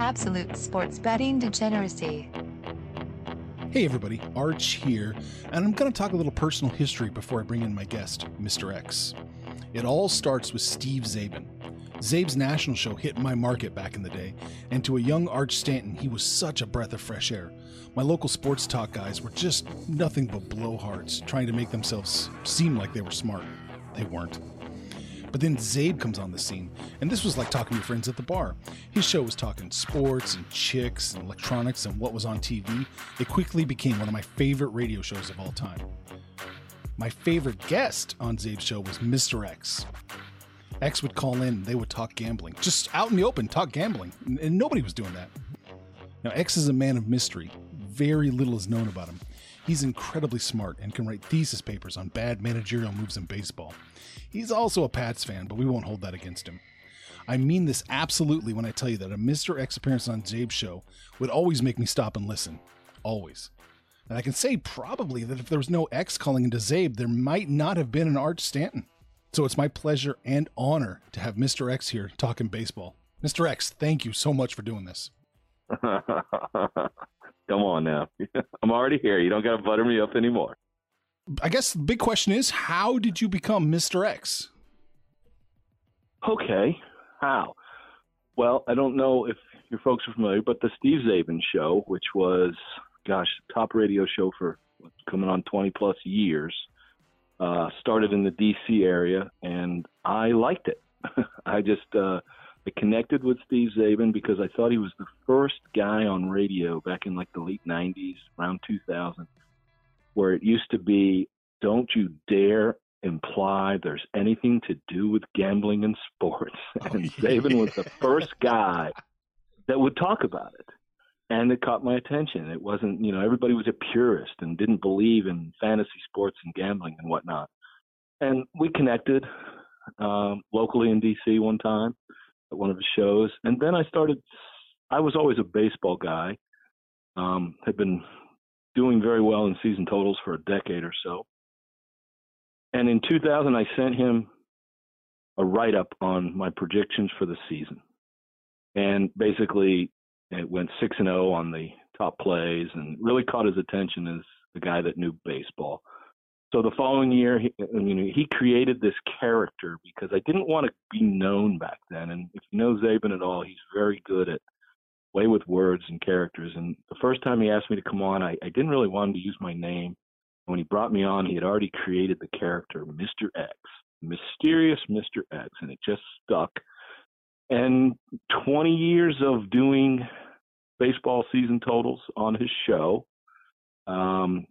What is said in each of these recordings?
Absolute sports betting degeneracy. Hey everybody, Arch here, and I'm going to talk a little personal history before I bring in my guest, Mr. X. It all starts with Steve Czaban. Czabe's national show hit my market back in the day, and to a young Arch Stanton, he was such a breath of fresh air. My local sports talk guys were just nothing but blowhards, trying to make themselves seem like they were smart. They weren't. But then Czabe comes on the scene, and this was like talking to friends at the bar. His show was talking sports and chicks and electronics and what was on TV. It quickly became one of my favorite radio shows of all time. My favorite guest on Czabe's show was Mr. X. X would call in, and they would talk gambling, just out in the open, talk gambling, and nobody was doing that. Now, X is a man of mystery. Very little is known about him. He's incredibly smart and can write thesis papers on bad managerial moves in baseball. He's also a Pats fan, but we won't hold that against him. I mean this absolutely when I tell you that a Mr. X appearance on Czabe's show would always make me stop and listen. Always. And I can say probably that if there was no X calling into Czabe, there might not have been an Arch Stanton. So it's my pleasure and honor to have Mr. X here talking baseball. Mr. X, thank you so much for doing this. Come on now. I'm already here. You don't got to butter me up anymore. I guess the big question is how did you become Mr. X? Okay. How? Well, I don't know if your folks are familiar, but the Steve Czaban show, which was, gosh, top radio show for coming on 20 plus years, uh, started in the D.C. area, and I liked it. I just uh, I connected with Steve Czaban because I thought he was the first guy on radio back in like the late 90s, around 2000, where it used to be, don't you dare imply there's anything to do with gambling and sports. And oh, Czaban was the first guy that would talk about it. And it caught my attention. It wasn't, you know, everybody was a purist and didn't believe in fantasy sports and gambling and whatnot. And we connected um, locally in DC one time at one of his shows. And then I started, I was always a baseball guy, um, had been doing very well in season totals for a decade or so. And in 2000, I sent him a write up on my predictions for the season. And basically, it went 6 and 0 on the top plays and really caught his attention as the guy that knew baseball. So the following year, he, you he created this character because I didn't want to be known back then. And if you know Czaban at all, he's very good at play with words and characters. And the first time he asked me to come on, I, I didn't really want him to use my name. When he brought me on, he had already created the character Mr. X, mysterious Mr. X, and it just stuck. And 20 years of doing baseball season totals on his show. Um,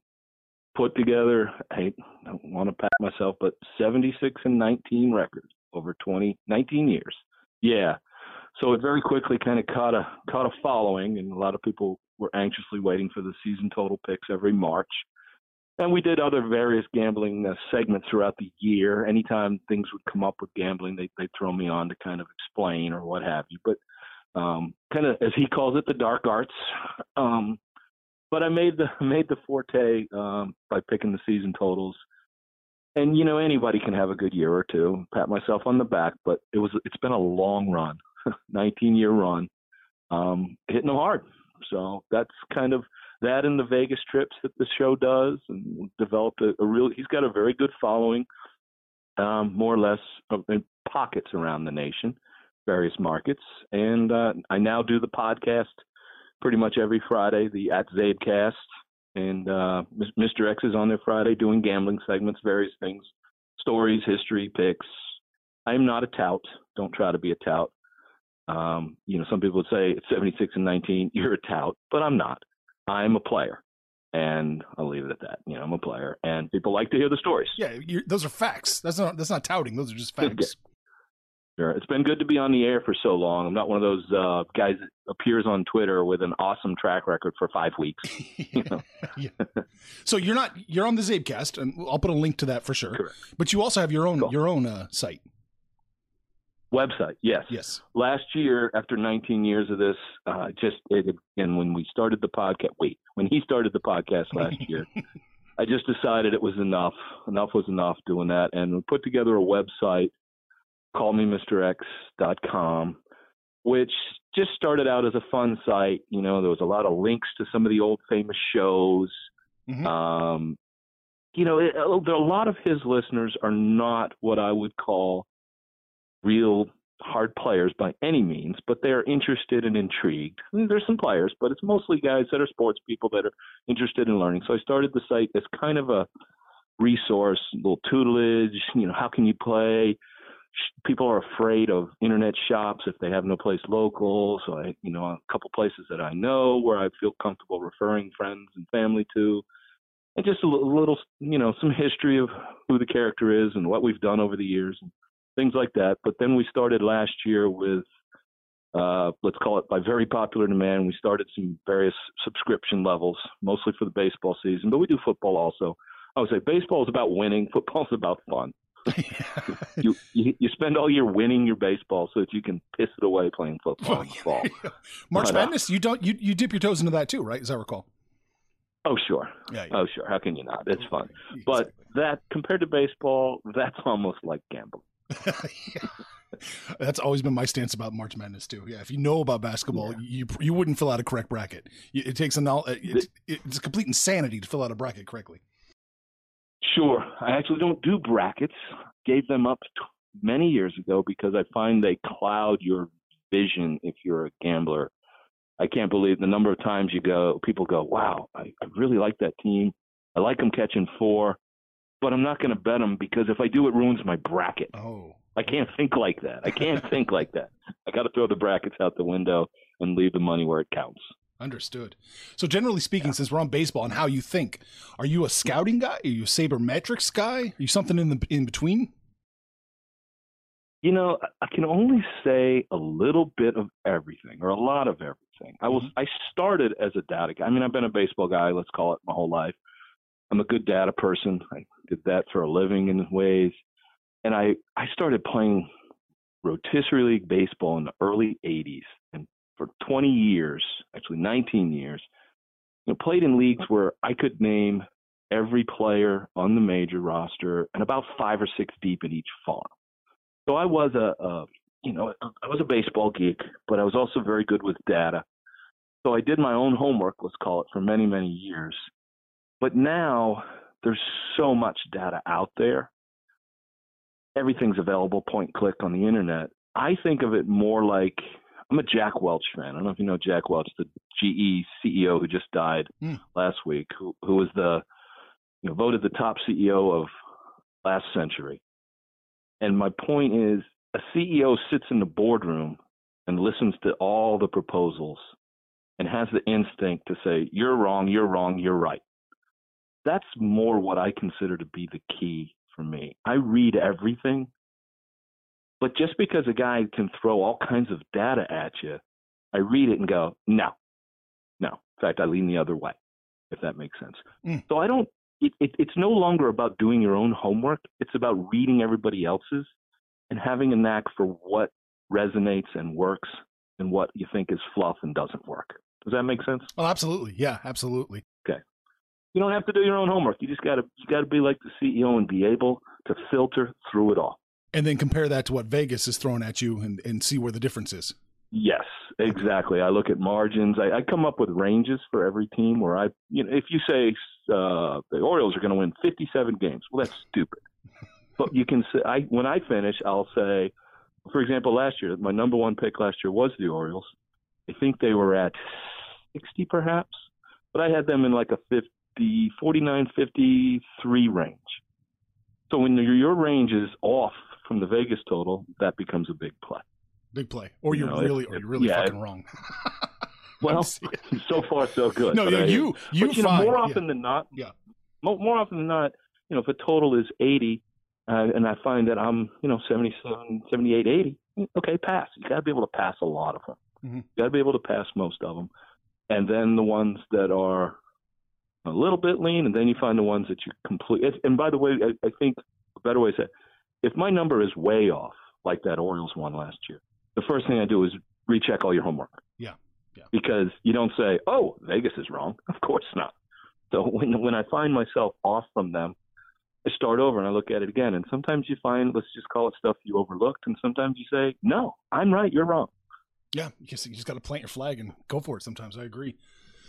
put together, I don't want to pat myself, but 76 and 19 records over 20, 19 years. Yeah. So it very quickly kind of caught a caught a following, and a lot of people were anxiously waiting for the season total picks every March. And we did other various gambling uh, segments throughout the year. Anytime things would come up with gambling, they they'd throw me on to kind of explain or what have you. But um, kind of as he calls it, the dark arts. Um, but I made the made the forte um, by picking the season totals. And you know anybody can have a good year or two. Pat myself on the back, but it was it's been a long run, 19 year run, um, hitting them hard. So that's kind of that and the Vegas trips that the show does, and developed a, a real. He's got a very good following, um, more or less in pockets around the nation, various markets, and uh, I now do the podcast pretty much every Friday, the at Czabecast, and uh, Mr. X is on there Friday doing gambling segments, various things, stories, history, picks. I'm not a tout. Don't try to be a tout. Um, you know, some people would say it's 76 and 19, you're a tout, but I'm not. I'm a player. And I'll leave it at that. You know, I'm a player, and people like to hear the stories. Yeah, those are facts. That's not that's not touting. Those are just facts. Sure. It's been good to be on the air for so long. I'm not one of those uh, guys that appears on Twitter with an awesome track record for five weeks. You know? yeah. So you're not you're on the Czabecast, and I'll put a link to that for sure. Correct. But you also have your own Cool. your own uh, site. Website, yes. Yes. Last year, after 19 years of this, uh, just it, and when we started the podcast, wait, when he started the podcast last year, I just decided it was enough. Enough was enough doing that, and we put together a website, callmemrx.com, which just started out as a fun site. You know, there was a lot of links to some of the old famous shows. Mhm. Um, you know, it, uh, a lot of his listeners are not what I would call real hard players by any means, but they are interested and intrigued. I mean, there's some players, but it's mostly guys that are sports people that are interested in learning. So I started the site as kind of a resource, little tutelage. You know, how can you play? People are afraid of internet shops if they have no place local. So I, you know, a couple places that I know where I feel comfortable referring friends and family to and just a little, you know, some history of who the character is and what we've done over the years and things like that. But then we started last year with, uh, let's call it by very popular demand, we started some various subscription levels, mostly for the baseball season, but we do football also. I would say baseball is about winning, football is about fun. You, you you spend all year winning your baseball so that you can piss it away playing football the fall. March Madness, you don't you, you dip your toes into that too, right? As I recall. Oh sure, Yeah. oh sure. How can you not? It's fun. Exactly. But that compared to baseball, that's almost like gambling. Yeah. That's always been my stance about March Madness too. Yeah, if you know about basketball, you you wouldn't fill out a correct bracket. It takes a it's, it's a complete insanity to fill out a bracket correctly. Sure. I actually don't do brackets. Gave them up t- many years ago because I find they cloud your vision if you're a gambler. I can't believe the number of times you go, people go, wow, I, I really like that team. I like them catching four, but I'm not going to bet them because if I do, it ruins my bracket. Oh, I can't think like that. I can't think like that. I got to throw the brackets out the window and leave the money where it counts. Understood. So generally speaking, since we're on baseball and how you think, are you a scouting guy? Are you a sabermetrics guy? Are you something in the in between? You know, I- can only say a little bit of everything or a lot of everything. I was mm-hmm. I started as a data guy. I mean, I've been a baseball guy, let's call it my whole life. I'm a good data person. I did that for a living in ways. And I I started playing rotisserie league baseball in the early 80s and for 20 years, actually 19 years, you know, played in leagues where I could name every player on the major roster and about 5 or 6 deep in each farm. So I was a, a you know, I was a baseball geek, but I was also very good with data. So I did my own homework, let's call it, for many, many years. But now there's so much data out there. Everything's available point click on the internet. I think of it more like I'm a Jack Welch fan. I don't know if you know Jack Welch, the GE CEO who just died Hmm. last week, who who was the you know voted the top CEO of last century. And my point is, a CEO sits in the boardroom and listens to all the proposals and has the instinct to say, you're wrong, you're wrong, you're right. That's more what I consider to be the key for me. I read everything, but just because a guy can throw all kinds of data at you, I read it and go, no, no. In fact, I lean the other way, if that makes sense. Mm. So I don't, it, it, it's no longer about doing your own homework. It's about reading everybody else's and having a knack for what resonates and works and what you think is fluff and doesn't work. Does that make sense? Oh, absolutely. Yeah, absolutely. Okay. You don't have to do your own homework. You just gotta you gotta be like the CEO and be able to filter through it all. And then compare that to what Vegas is throwing at you and, and see where the difference is. Yes, exactly. I look at margins. I, I come up with ranges for every team where I, you know, if you say uh, the Orioles are going to win 57 games, well, that's stupid. But you can say, I when I finish, I'll say, for example, last year, my number one pick last year was the Orioles. I think they were at 60 perhaps, but I had them in like a 50, 49, 53 range. So when your, your range is off from the Vegas total, that becomes a big play. Big play. Or You you're know, if- really or you're really yeah, fucking wrong. Well, so far so good. no, yeah, you you but, you know, more Yeah. often than not, Yeah. mo- more often than not, you know, if a total is 80, uh, and I find that I'm, you know, 77, 78, 80, okay, pass. You got to be able to pass a lot of them. Mm-hmm. You got to be able to pass most of them, and then the ones that are a little bit lean, and then you find the ones that you complete. And by the way, I, I think a better way to say, it, if my number is way off, like that Orioles one last year, the first thing I do is recheck all your homework. Yeah. Yeah. Because you don't say, "Oh, Vegas is wrong." Of course not. So when when I find myself off from them, I start over and I look at it again. And sometimes you find, let's just call it stuff you overlooked, and sometimes you say, "No, I'm right. You're wrong." Yeah, you just, you just got to plant your flag and go for it. Sometimes I agree.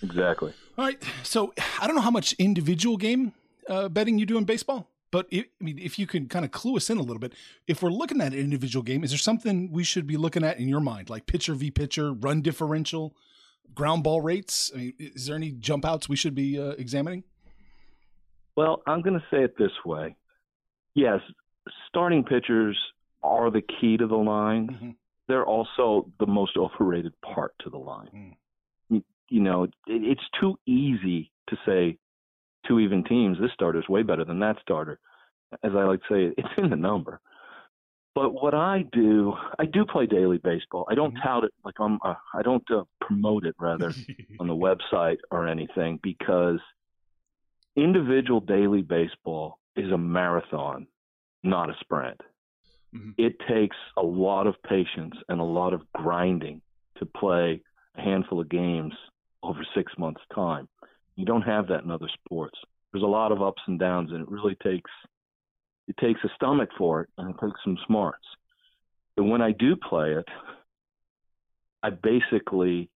Exactly. All right. So I don't know how much individual game uh, betting you do in baseball, but it, I mean, if you can kind of clue us in a little bit, if we're looking at an individual game, is there something we should be looking at in your mind, like pitcher v pitcher, run differential, ground ball rates? I mean, is there any jump outs we should be uh, examining? Well, I'm going to say it this way. Yes, starting pitchers are the key to the line. Mm-hmm. They're also the most overrated part to the line. Mm you know, it, it's too easy to say two even teams. This starter is way better than that starter. As I like to say, it's in the number. But what I do, I do play daily baseball. I don't mm-hmm. tout it like I'm. Uh, I don't uh, promote it rather on the website or anything because individual daily baseball is a marathon, not a sprint. Mm-hmm. It takes a lot of patience and a lot of grinding to play a handful of games over six months' time. You don't have that in other sports. There's a lot of ups and downs, and it really takes it takes a stomach for it, and it takes some smarts. And when I do play it, I basically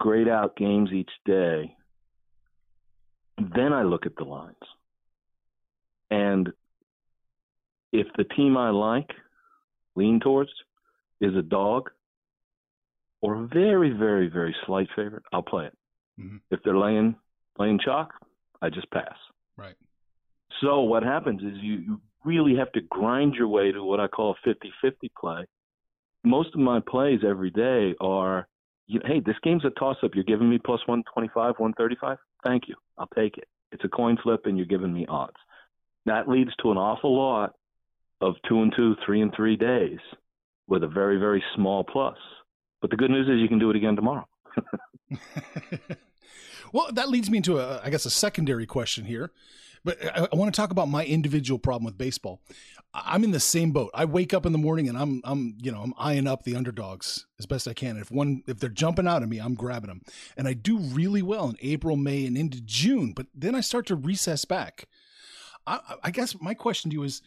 grade out games each day. Then I look at the lines. And if the team I like, lean towards, is a dog, or a very, very, very slight favorite, I'll play it. Mm-hmm. If they're laying laying chalk, I just pass. Right. So what happens is you, you really have to grind your way to what I call a 50-50 play. Most of my plays every day are, you, hey, this game's a toss-up. You're giving me plus 125, 135. Thank you. I'll take it. It's a coin flip, and you're giving me odds. That leads to an awful lot of two and two, three and three days with a very, very small plus. But the good news is you can do it again tomorrow. well, that leads me into a, I guess, a secondary question here. But I, I want to talk about my individual problem with baseball. I'm in the same boat. I wake up in the morning and I'm, I'm, you know, I'm eyeing up the underdogs as best I can. If one, if they're jumping out at me, I'm grabbing them, and I do really well in April, May, and into June. But then I start to recess back. I, I guess my question to you is,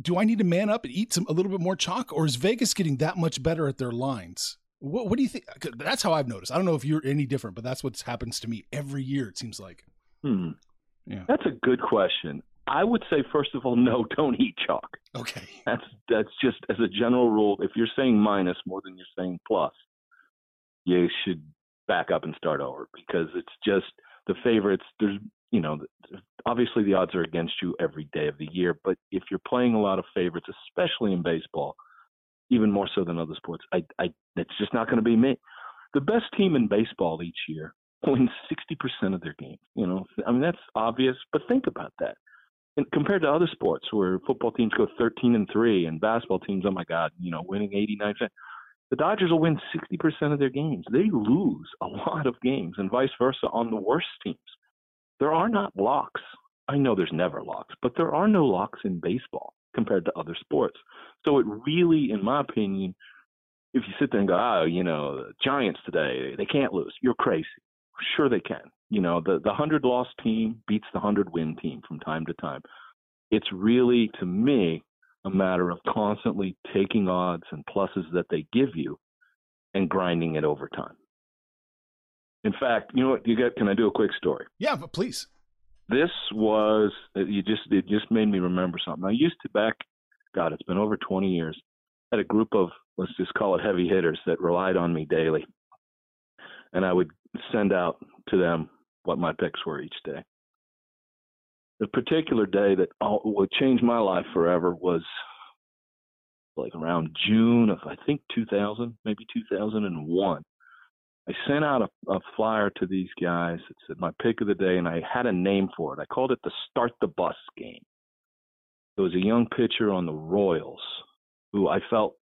do I need to man up and eat some a little bit more chalk, or is Vegas getting that much better at their lines? What, what do you think? That's how I've noticed. I don't know if you're any different, but that's what happens to me every year. It seems like. Hmm. Yeah. That's a good question. I would say first of all, no, don't eat chalk. Okay. That's that's just as a general rule. If you're saying minus more than you're saying plus, you should back up and start over because it's just the favorites. There's you know, obviously the odds are against you every day of the year, but if you're playing a lot of favorites, especially in baseball, even more so than other sports, I, I it's just not going to be me. The best team in baseball each year wins 60% of their games. You know, I mean that's obvious, but think about that. And compared to other sports where football teams go 13 and 3 and basketball teams, oh my God, you know, winning 89%. the Dodgers will win 60% of their games. They lose a lot of games and vice versa on the worst teams there are not locks. I know there's never locks, but there are no locks in baseball compared to other sports. So it really, in my opinion, if you sit there and go, oh, you know, the Giants today, they can't lose, you're crazy. Sure, they can. You know, the the hundred loss team beats the hundred win team from time to time. It's really, to me, a matter of constantly taking odds and pluses that they give you and grinding it over time. In fact, you know what? You got? Can I do a quick story? Yeah, but please. This was you just it just made me remember something. I used to back, God, it's been over 20 years. Had a group of let's just call it heavy hitters that relied on me daily, and I would send out to them what my picks were each day. The particular day that would change my life forever was like around June of I think 2000, maybe 2001. I sent out a, a flyer to these guys. It said my pick of the day, and I had a name for it. I called it the Start the Bus game. There was a young pitcher on the Royals who I felt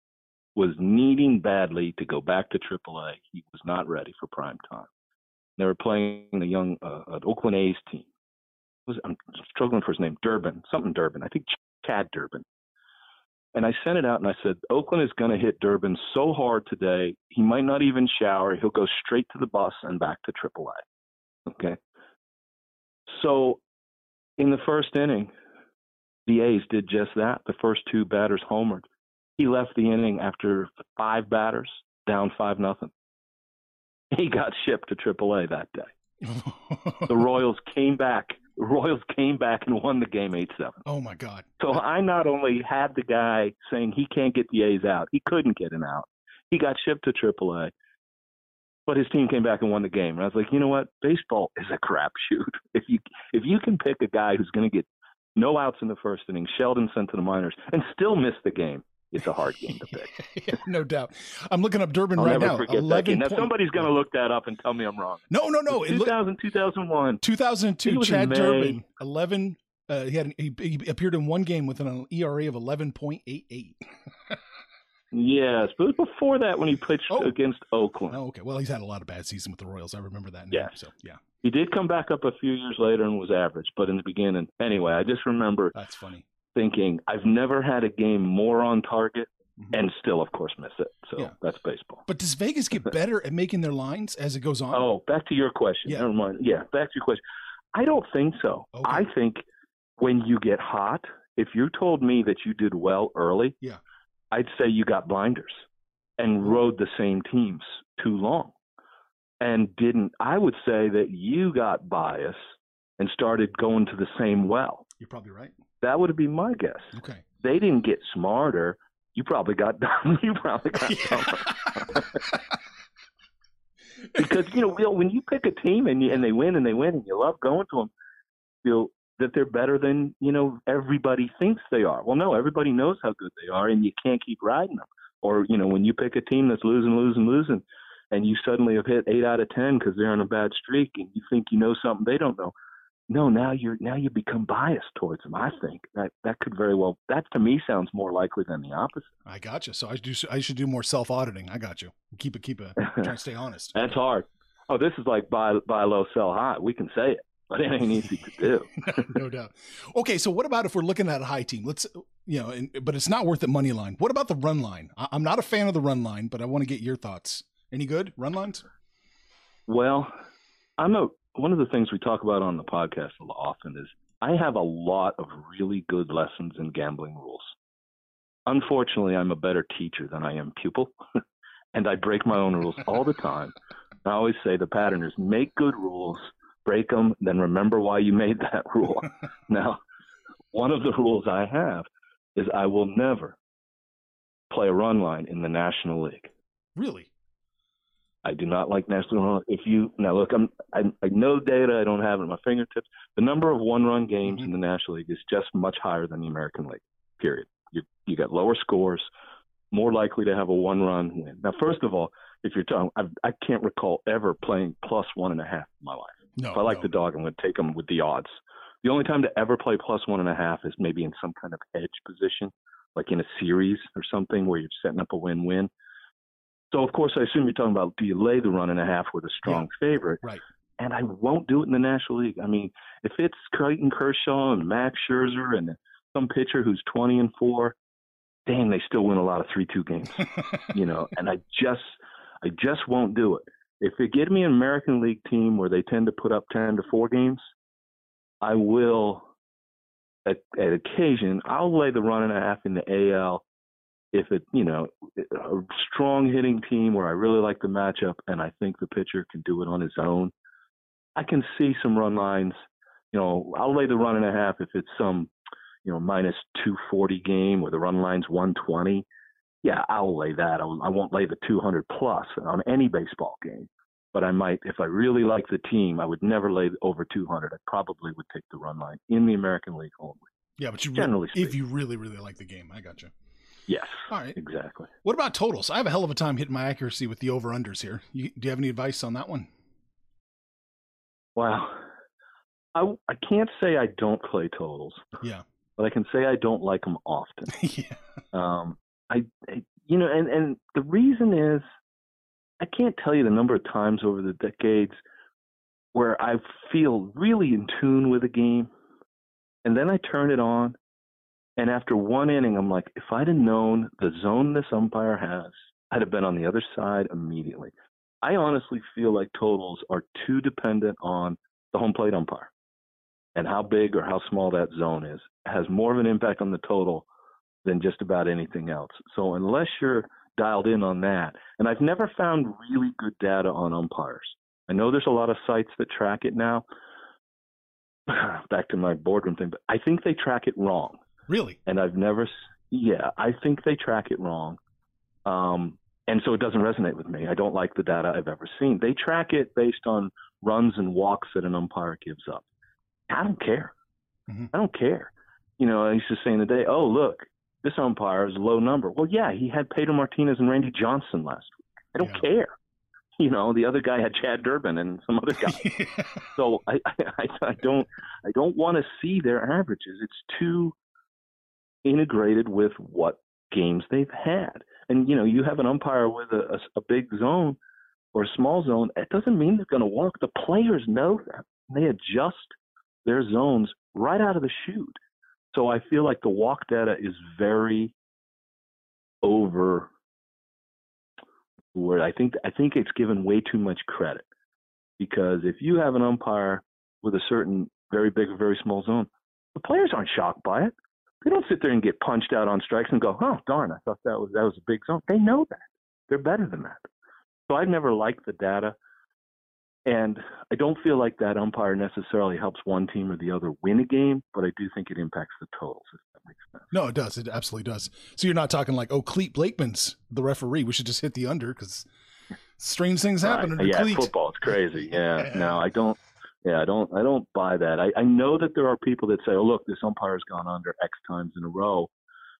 was needing badly to go back to AAA. He was not ready for prime time. They were playing the young uh, an Oakland A's team. Was I'm struggling for his name, Durbin, something Durbin. I think Chad Durbin. And I sent it out and I said, Oakland is going to hit Durbin so hard today, he might not even shower. He'll go straight to the bus and back to AAA. Okay. So in the first inning, the A's did just that. The first two batters homered. He left the inning after five batters, down five nothing. He got shipped to AAA that day. the Royals came back. Royals came back and won the game eight seven. Oh my God! So I not only had the guy saying he can't get the A's out, he couldn't get him out. He got shipped to AAA, but his team came back and won the game. And I was like, you know what? Baseball is a crapshoot. If you if you can pick a guy who's going to get no outs in the first inning, Sheldon sent to the minors, and still miss the game, it's a hard game to pick. yeah, no doubt. I'm looking up Durbin I'll right never now. forget that game. Now somebody's going to look that up and tell me I'm wrong. No, no, no. It look, 2000, 2001. 2002, He Chad Durbin, 11. Uh, he had he, he appeared in one game with an ERA of 11.88. Yes, but it was before that when he pitched Oh. against Oakland. Oh, okay. Well, he's had a lot of bad season with the Royals. I remember that. Yeah. So yeah, He did come back up a few years later and was average, but in the beginning, anyway, I just remember that's funny. Thinking I've never had a game more on target Mhm. and still, of course, miss it. So Yeah. that's baseball. But does Vegas get better at making their lines as it goes on? Oh, back to your question. Yeah. Never mind. Yeah, back to your question. I don't think so. Okay. I think when you get hot, if you told me that you did well early, Yeah. I'd say you got blinders and rode the same teams too long and didn't. I would say that you got bias and started going to the same well. You're probably right. That would be my guess. Okay. They didn't get smarter. You probably got dumb. You probably got dumber. because you know, when you pick a team and you, and they win and they win and you love going to them, feel that they're better than you know everybody thinks they are. Well, no, everybody knows how good they are, and you can't keep riding them. Or you know, when you pick a team that's losing, losing, losing, and you suddenly have hit eight out of ten because they're on a bad streak, and you think you know something they don't know. No, now you're now you become biased towards them. I think that that could very well that to me sounds more likely than the opposite. I got you. So I do. I should do more self auditing. I got you. Keep it. Keep it. Try to stay honest. That's hard. Oh, this is like buy buy low, sell high. We can say it, but it ain't easy to do. no doubt. Okay, so what about if we're looking at a high team? Let's, you know, and, but it's not worth it money line. What about the run line? I, I'm not a fan of the run line, but I want to get your thoughts. Any good run lines? Well, I'm a one of the things we talk about on the podcast a lot often is I have a lot of really good lessons in gambling rules. Unfortunately, I'm a better teacher than I am pupil, and I break my own rules all the time. I always say the pattern is make good rules, break them, then remember why you made that rule. now, one of the rules I have is I will never play a run line in the National League. Really? I do not like national. If you now look, I'm I, I know data. I don't have it at my fingertips. The number of one-run games mm-hmm. in the National League is just much higher than the American League. Period. You you got lower scores, more likely to have a one-run win. Now, first of all, if you're talking, I, I can't recall ever playing plus one and a half in my life. No. If I like no. the dog, I'm going to take them with the odds. The only time to ever play plus one and a half is maybe in some kind of edge position, like in a series or something where you're setting up a win-win. So of course, I assume you're talking about do you lay the run and a half with a strong favorite? Right. And I won't do it in the National League. I mean, if it's Clayton Kershaw and Max Scherzer and some pitcher who's 20 and four, damn, they still win a lot of three-two games you know, and I just I just won't do it. If they get me an American League team where they tend to put up ten to four games, I will at, at occasion I'll lay the run and a half in the AL if it you know a strong hitting team where I really like the matchup and I think the pitcher can do it on his own. I can see some run lines. You know, I'll lay the run and a half if it's some you know minus 240 game where the run line's 120 yeah, I'll lay that. I'll, I won't lay the 200 plus on any baseball game, but I might, if I really like the team, I would never lay over 200. I probably would take the run line in the American League only. yeah, but you generally if speaking. you really really like the game, I got you. Yes, All right. exactly. What about totals? I have a hell of a time hitting my accuracy with the over unders here. You, do you have any advice on that one? Wow. I, I can't say I don't play totals, Yeah. but I can say I don't like them often. yeah. Um, I, I you know, and and the reason is, I can't tell you the number of times over the decades where I feel really in tune with a game, and then I turn it on, and after one inning, I'm like, if I'd have known the zone this umpire has, I'd have been on the other side immediately. I honestly feel like totals are too dependent on the home plate umpire and how big or how small that zone is. It has more of an impact on the total than just about anything else. So unless you're dialed in on that, and I've never found really good data on umpires. I know there's a lot of sites that track it now. Back to my boardroom thing, but I think they track it wrong. Really? And I've never, yeah, I think they track it wrong. Um, and so it doesn't resonate with me. I don't like the data I've ever seen. They track it based on runs and walks that an umpire gives up. I don't care. Mm-hmm. I don't care. You know, I used to say in the day, oh, look, this umpire is a low number. Well, yeah, he had Pedro Martinez and Randy Johnson last week. I don't yeah. care. You know, the other guy had Chad Durbin and some other guy. so I, I, I don't, I don't want to see their averages. It's too integrated with what games they've had. And you know, you have an umpire with a, a, a big zone or a small zone. It doesn't mean they're going to walk. The players know that. They adjust their zones right out of the chute. So I feel like the walk data is very over where I think I think it's given way too much credit. Because if you have an umpire with a certain very big or very small zone, the players aren't shocked by it. They don't sit there and get punched out on strikes and go, "Oh, darn! I thought that was that was a big zone." They know that. They're better than that. So I've never liked the data, and I don't feel like that umpire necessarily helps one team or the other win a game, but I do think it impacts the totals. If that makes sense. No, it does. It absolutely does. So you're not talking like, "Oh, Clete Blakeman's the referee. We should just hit the under because." Strange things happen right. under yeah, Clete. football. It's crazy. Yeah. yeah. No, I don't. Yeah, I don't I don't buy that. I, I know that there are people that say, Oh look, this umpire's gone under X times in a row.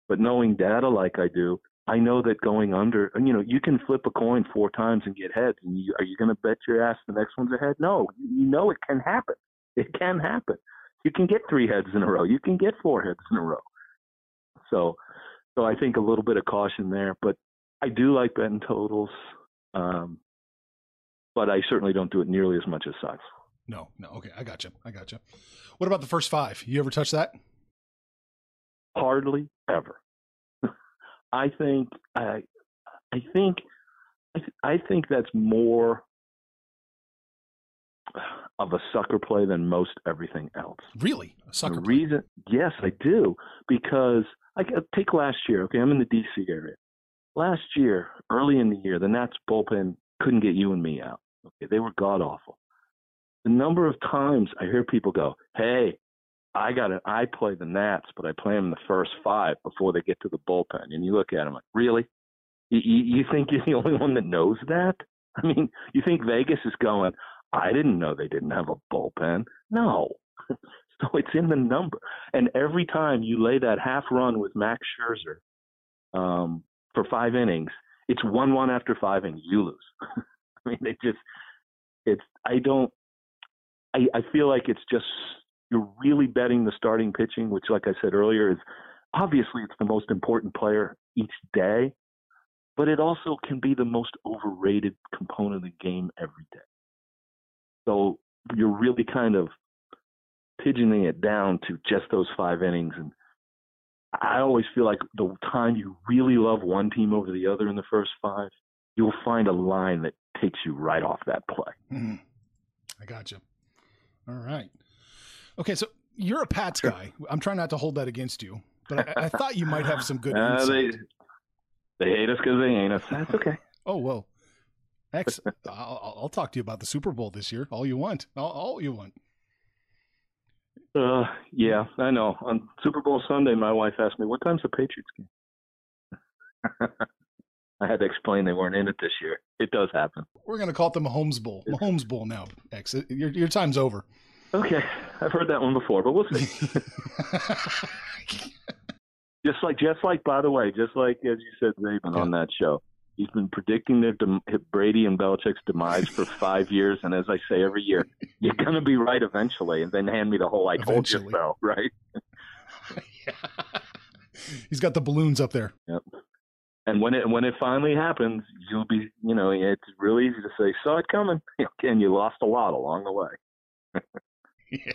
But knowing data like I do, I know that going under you know, you can flip a coin four times and get heads and you, are you gonna bet your ass the next one's a head? No. You know it can happen. It can happen. You can get three heads in a row. You can get four heads in a row. So so I think a little bit of caution there. But I do like betting totals. Um, but I certainly don't do it nearly as much as size. No, no. Okay, I got you. I got you. What about the first five? You ever touch that? Hardly ever. I think I, I think, I think that's more of a sucker play than most everything else. Really, a sucker the play? reason? Yes, I do because I uh, take last year. Okay, I'm in the DC area. Last year, early in the year, the Nats bullpen couldn't get you and me out. Okay, they were god awful the number of times I hear people go, "Hey, I got it. I play the Nats, but I play them the first five before they get to the bullpen." And you look at them like, "Really? You, you think you're the only one that knows that? I mean, you think Vegas is going? I didn't know they didn't have a bullpen. No." so it's in the number. And every time you lay that half run with Max Scherzer um, for five innings, it's one-one after five, and you lose. I mean, it just it's I don't I, I feel like it's just you're really betting the starting pitching, which, like I said earlier, is obviously it's the most important player each day, but it also can be the most overrated component of the game every day. So you're really kind of pigeoning it down to just those five innings. And I always feel like the time you really love one team over the other in the first five, you'll find a line that takes you right off that play. Mm-hmm. I got you. All right. Okay, so you're a Pats guy. I'm trying not to hold that against you, but I, I thought you might have some good uh, insight. They, they hate us because they ain't us. That's okay. oh well. X, I'll, I'll, talk to you about the Super Bowl this year. All you want. All, all you want. Uh, yeah, I know. On Super Bowl Sunday, my wife asked me, "What time's the Patriots game?" I had to explain they weren't in it this year. It does happen. We're going to call it the Mahomes Bowl. Mahomes Bowl now, X. Your, your time's over. Okay, I've heard that one before, but we'll see. just like, just like, by the way, just like as you said, Raven yeah. on that show, he's been predicting their dem- Brady and Belichick's demise for five years, and as I say every year, you're going to be right eventually, and then hand me the whole "I told you so," right? yeah. He's got the balloons up there. Yep. And when it when it finally happens, you'll be you know it's really easy to say saw it coming, and you lost a lot along the way. yeah.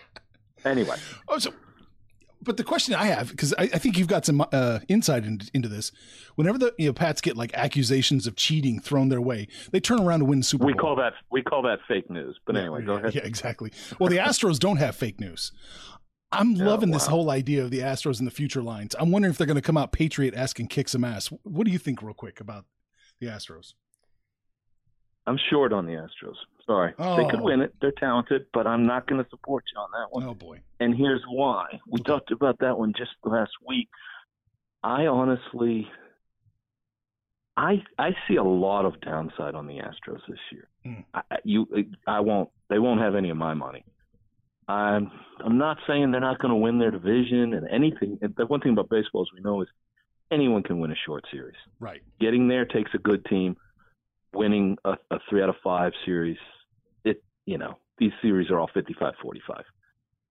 Anyway, Oh, so, but the question I have, because I, I think you've got some uh, insight into, into this. Whenever the you know Pats get like accusations of cheating thrown their way, they turn around and win Super we Bowl. call that we call that fake news. But Yeah, anyway, go ahead. Yeah, exactly. Well, the Astros don't have fake news. I'm Oh, loving this whole idea of the Astros in the future lines. I'm wondering if they're going to come out Patriot esque and kick some ass. What do you think, real quick, about the Astros? I'm short on the Astros. Sorry, they could Oh. win it. They're talented, but I'm not going to support you on that one. Oh boy. And here's why. We Okay. talked about that one just last week. I honestly, I I see a lot of downside on the Astros this year. Mm. I- you, I won't. They won't have any of my money. I'm I'm not saying they're not going to win their division and anything. And the one thing about baseball is we know is anyone can win a short series. Right. Getting there takes a good team. Winning a, a three out of five series, it you know these series are all 55-45.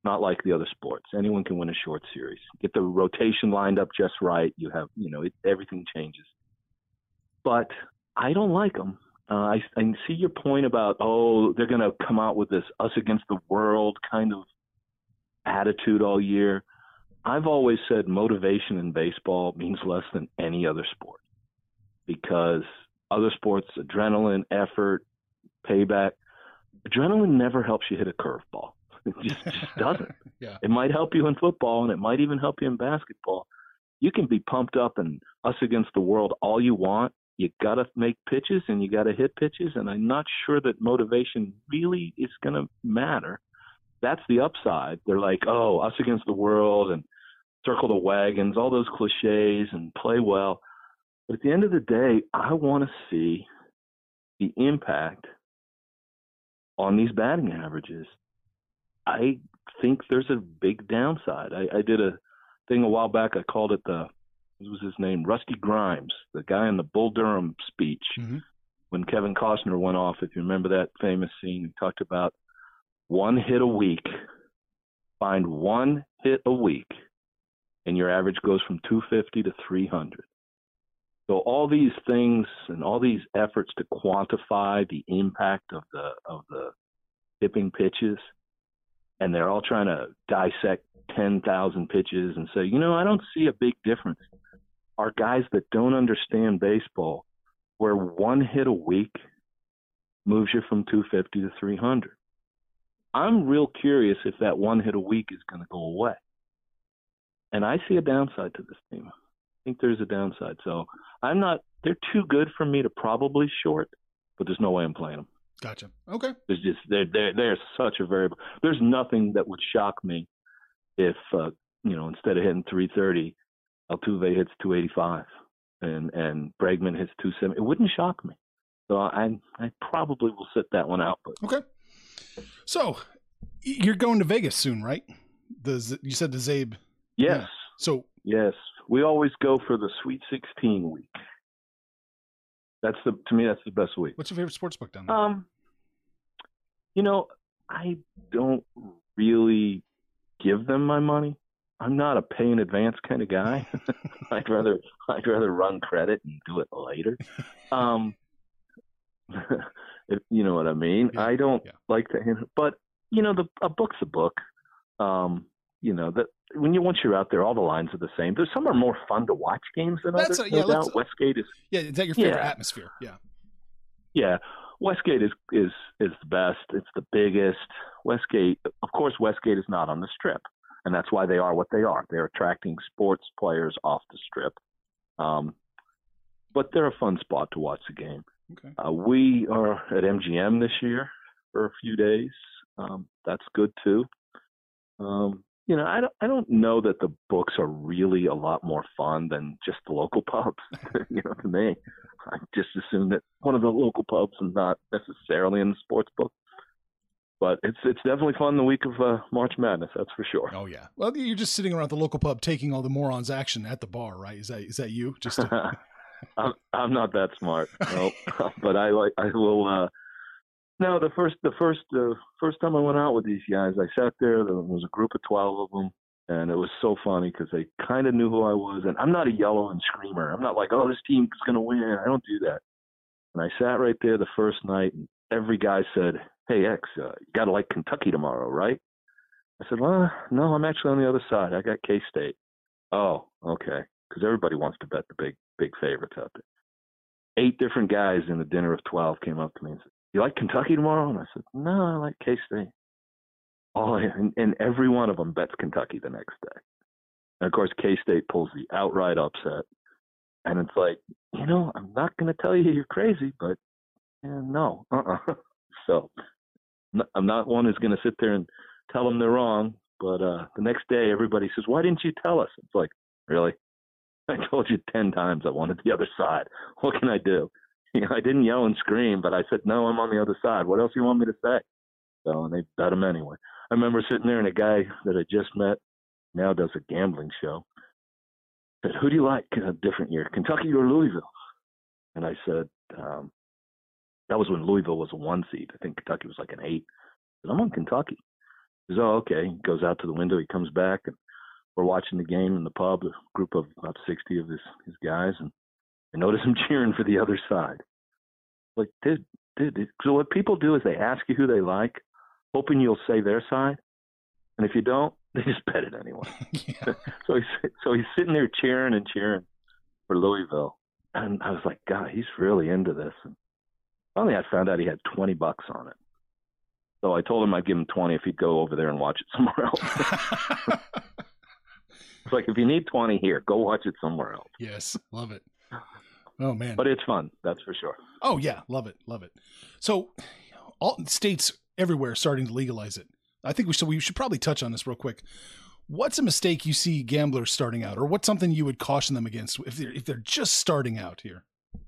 Not like the other sports. Anyone can win a short series. Get the rotation lined up just right. You have you know it, everything changes. But I don't like them. Uh, I, I see your point about oh they're going to come out with this us against the world kind of attitude all year. I've always said motivation in baseball means less than any other sport because other sports, adrenaline, effort, payback, adrenaline never helps you hit a curveball. It just, just doesn't. Yeah. It might help you in football and it might even help you in basketball. You can be pumped up and us against the world all you want. You got to make pitches and you got to hit pitches. And I'm not sure that motivation really is going to matter. That's the upside. They're like, oh, us against the world and circle the wagons, all those cliches and play well. But at the end of the day, I want to see the impact on these batting averages. I think there's a big downside. I, I did a thing a while back. I called it the what was his name? Rusty Grimes, the guy in the Bull Durham speech Mhm. when Kevin Costner went off. If you remember that famous scene, he talked about one hit a week. Find one hit a week, and your average goes from 250 to 300. So all these things and all these efforts to quantify the impact of the of the tipping pitches, and they're all trying to dissect 10,000 pitches and say, you know, I don't see a big difference. Are guys that don't understand baseball, where one hit a week moves you from 250 to 300. I'm real curious if that one hit a week is going to go away. And I see a downside to this team. I think there's a downside. So I'm not, they're too good for me to probably short, but there's no way I'm playing them. Gotcha. Okay. There's just, they're, they're, they're such a variable. There's nothing that would shock me if, uh, you know, instead of hitting 330, Altuve hits 285 and, and Bregman hits 270. It wouldn't shock me. So I, I probably will sit that one out, but Okay. So you're going to Vegas soon, right? The Z- you said the Czabe. yes. Yeah. So Yes, we always go for the Sweet 16 week. That's the to me that's the best week. what's your favorite sports book down there? Um, you know, I don't really give them my money. I'm not a pay in advance kind of guy. I'd rather I'd rather run credit and do it later. Um, if you know what I mean. Yeah, I don't yeah. like to, but you know, the a book's a book. Um, you know that when you once you're out there, all the lines are the same. There's some are more fun to watch games than That's others. a- yeah, no doubt. Westgate is yeah, is that your favorite yeah. atmosphere? Yeah. yeah, Westgate is is is the best. It's the biggest. Westgate, of course, Westgate is not on the strip, and that's why they are what they are. They're attracting sports players off the strip, um, but they're a fun spot to watch the game. Okay. Uh, we are at MGM this year for a few days. Um, that's good too. Um, you know, I don't, I don't know that the books are really a lot more fun than just the local pubs. you know, to me, I just assume that one of the local pubs is not necessarily in the sports book. But it's it's definitely fun the week of uh, March Madness. That's for sure. Oh yeah. Well, you're just sitting around the local pub taking all the morons action at the bar, right? Is that is that you? Just to, I'm, I'm not that smart, no. but I like I will. uh No, the first the first uh, first time I went out with these guys, I sat there. There was a group of twelve of them. and it was so funny because they kind of knew who I was. And I'm not a yellow and screamer. I'm not like, oh, this team's going to win. I don't do that. And I sat right there the first night, and every guy said, "Hey, X, uh, you got to like Kentucky tomorrow, right?" I said, "Well, no, I'm actually on the other side. I got K State." Oh, okay, because everybody wants to bet the big big favorites out there. Eight different guys in the dinner of twelve came up to me and said, "You like Kentucky tomorrow?" And I said, "No, I like K State." Oh, and, and every one of them bets Kentucky the next day. And of course, K State pulls the outright upset. And it's like, you know, I'm not going to tell you you're crazy, but yeah, no, uh-uh. So I'm not one who's going to sit there and tell them they're wrong. But uh, the next day, everybody says, "Why didn't you tell us?" It's like, really? I told you ten times I wanted the other side. What can I do? You know, I didn't yell and scream, but I said, "No, I'm on the other side." What else do you want me to say? So, and they bet him anyway. I remember sitting there, and a guy that I just met now does a gambling show said, "Who do you like a different year, Kentucky or Louisville?" And I said, um, "That was when Louisville was a one seed. I think Kentucky was like an eight. Said, I'm on Kentucky." He says, "Oh, okay." He goes out to the window. He comes back, and we're watching the game in the pub. A group of about sixty of his his guys, and I notice him cheering for the other side. Like, dude, dude. So what people do is they ask you who they like, hoping you'll say their side, and if you don't, they just bet it anyway. yeah. so he's so he's sitting there cheering and cheering for Louisville, and I was like, God, he's really into this. And finally, I found out he had twenty bucks on it. So I told him I'd give him twenty if he'd go over there and watch it somewhere else. it's like if you need twenty here, go watch it somewhere else. Yes, love it. Oh man, but it's fun, that's for sure. Oh yeah, love it, love it. So, all states everywhere starting to legalize it. I think we should we should probably touch on this real quick. What's a mistake you see gamblers starting out, or what's something you would caution them against if they're if they're just starting out here,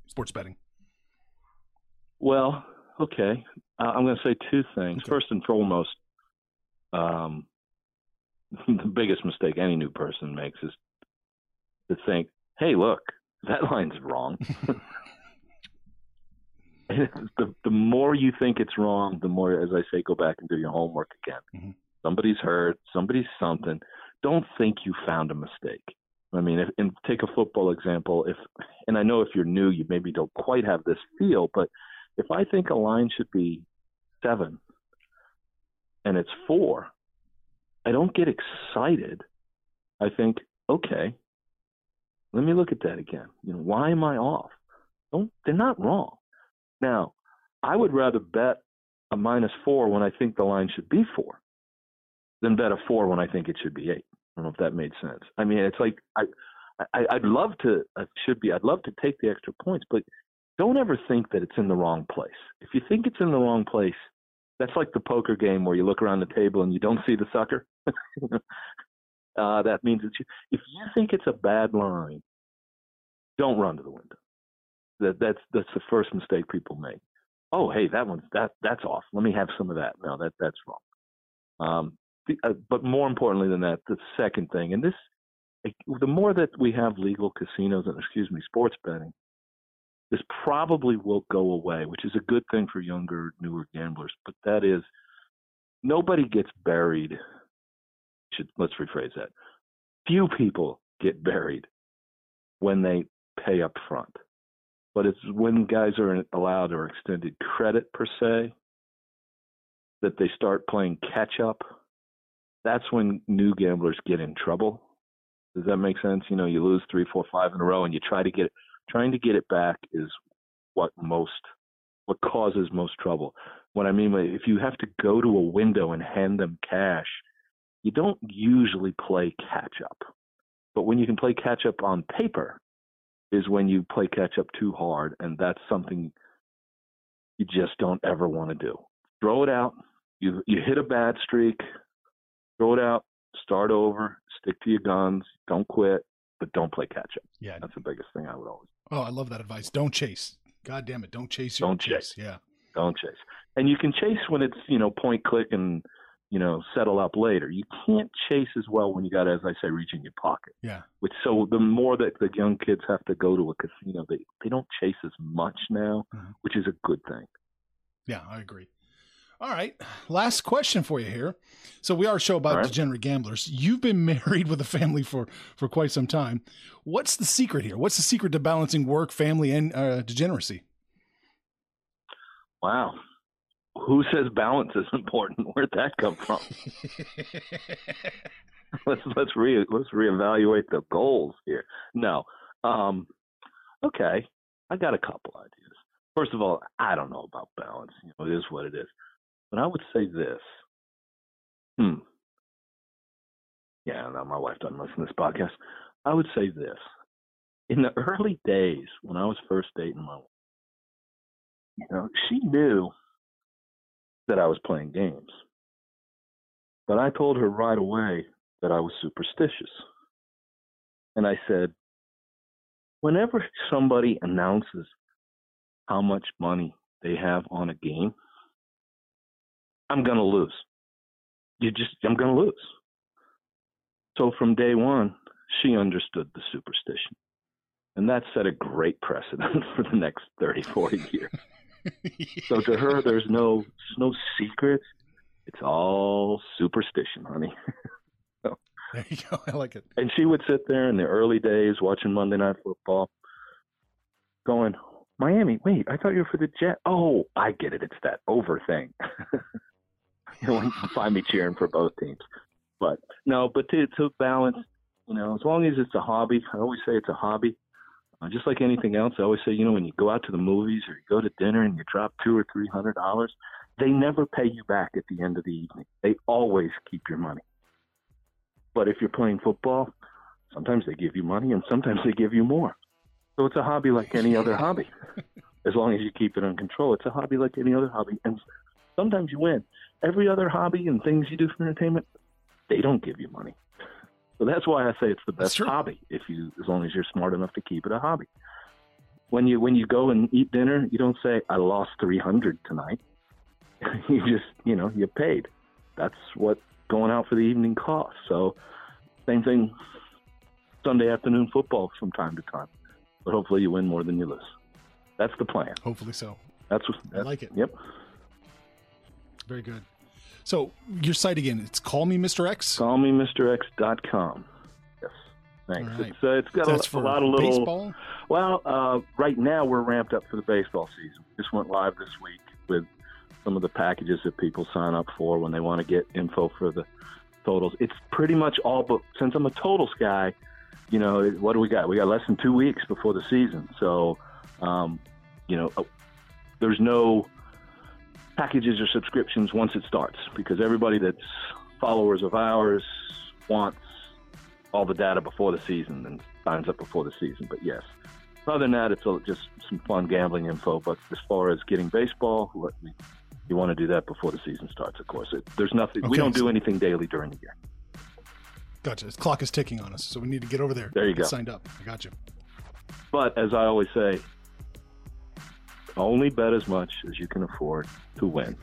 sports betting? Well, okay, uh, I'm going to say two things. Okay. First and foremost, um, the biggest mistake any new person makes is to think, "Hey, look, that line's wrong." the the more you think it's wrong, the more, as I say, go back and do your homework again. Mm-hmm. Somebody's hurt, somebody's something. Don't think you found a mistake. I mean, if, and take a football example. If and I know if you're new, you maybe don't quite have this feel, but if I think a line should be seven and it's four, I don't get excited. I think, okay, let me look at that again. You know, why am I off? Don't they're not wrong. Now, I would rather bet a minus four when I think the line should be four than bet a four when I think it should be eight. I don't know if that made sense. I mean, it's like I, I I'd love to I should be I'd love to take the extra points, but don't ever think that it's in the wrong place. If you think it's in the wrong place, that's like the poker game where you look around the table and you don't see the sucker. uh, that means you, if you think it's a bad line, don't run to the window. That that's that's the first mistake people make. Oh, hey, that one's that that's off. Let me have some of that. No, that that's wrong. Um, the, uh, but more importantly than that, the second thing, and this, the more that we have legal casinos and excuse me, sports betting, this probably will go away, which is a good thing for younger, newer gamblers. But that is, nobody gets buried. Should let's rephrase that. Few people get buried when they pay up front but it's when guys are allowed or extended credit per se that they start playing catch up. That's when new gamblers get in trouble. Does that make sense? You know, you lose three, four, five in a row, and you try to get. Trying to get it back is what most, what causes most trouble. What I mean by if you have to go to a window and hand them cash, you don't usually play catch up. But when you can play catch up on paper, is when you play catch up too hard, and that's something you just don't ever want to do. Throw it out. You you hit a bad streak, throw it out, start over, stick to your guns, don't quit, but don't play catch up. Yeah, that's the biggest thing I would always. Oh, I love that advice. Don't chase. God damn it, don't chase. Your don't chase. chase. Yeah, don't chase. And you can chase when it's you know point click and you know, settle up later. You can't chase as well when you got, as I say, reach in your pocket. Yeah. Which so the more that the young kids have to go to a casino, they they don't chase as much now, mm-hmm. which is a good thing. Yeah, I agree. All right. Last question for you here. So we are a show about right. degenerate gamblers. You've been married with a family for for quite some time. What's the secret here? What's the secret to balancing work, family, and uh, degeneracy? Wow. Who says balance is important? Where'd that come from? let's let's re let's reevaluate the goals here. No. Um okay. I got a couple ideas. First of all, I don't know about balance. You know, it is what it is. But I would say this. Hmm. Yeah, no, my wife doesn't listen to this podcast. I would say this. In the early days when I was first dating my wife, you know, she knew that I was playing games. But I told her right away that I was superstitious. And I said, whenever somebody announces how much money they have on a game, I'm going to lose. You just, I'm going to lose. So from day one, she understood the superstition. And that set a great precedent for the next 30, 40 years. So to her, there's no there's no secrets. It's all superstition, honey. There you go. I like it. And she would sit there in the early days watching Monday Night Football, going, "Miami, wait, I thought you were for the Jet. Oh, I get it. It's that over thing. You know, you can find me cheering for both teams. But no, but to to balance, you know, as long as it's a hobby, I always say it's a hobby. Uh, just like anything else, I always say, you know, when you go out to the movies or you go to dinner and you drop two or three hundred dollars, they never pay you back at the end of the evening. They always keep your money. But if you're playing football, sometimes they give you money and sometimes they give you more. So it's a hobby like any other hobby. As long as you keep it under control, it's a hobby like any other hobby. And sometimes you win. Every other hobby and things you do for entertainment, they don't give you money. So that's why I say it's the best hobby if you as long as you're smart enough to keep it a hobby. When you when you go and eat dinner, you don't say I lost 300 tonight. you just, you know, you paid. That's what going out for the evening costs. So same thing Sunday afternoon football from time to time. But hopefully you win more than you lose. That's the plan. Hopefully so. That's what I like it. Yep. Very good. So your site again, it's Call Me Mr. X. CallMeMrX.com. Yes. Thanks. Right. It's uh, it's got a, a lot of little baseball. Well, uh, right now we're ramped up for the baseball season. Just went live this week with some of the packages that people sign up for when they want to get info for the totals. It's pretty much all, but since I'm a totals guy, you know, what do we got? We got less than two weeks before the season. So, um, you know, uh, there's no packages or subscriptions once it starts because everybody that's followers of ours wants all the data before the season and signs up before the season. But yes, other than that, it's just some fun gambling info. But as far as getting baseball, you want to do that before the season starts, of course. It, there's nothing. Okay, we don't do anything daily during the year. Gotcha. The clock is ticking on us, so we need to get over there. There you go. Signed up. I got you. But as I always say, only bet as much as you can afford to win.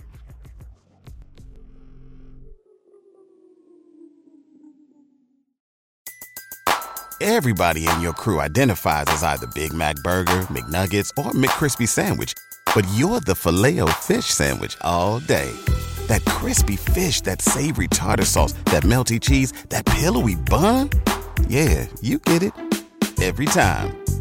Everybody in your crew identifies as either Big Mac Burger, McNuggets, or McCrispy Sandwich. But you're the filet fish Sandwich all day. That crispy fish, that savory tartar sauce, that melty cheese, that pillowy bun. Yeah, you get it. Every time.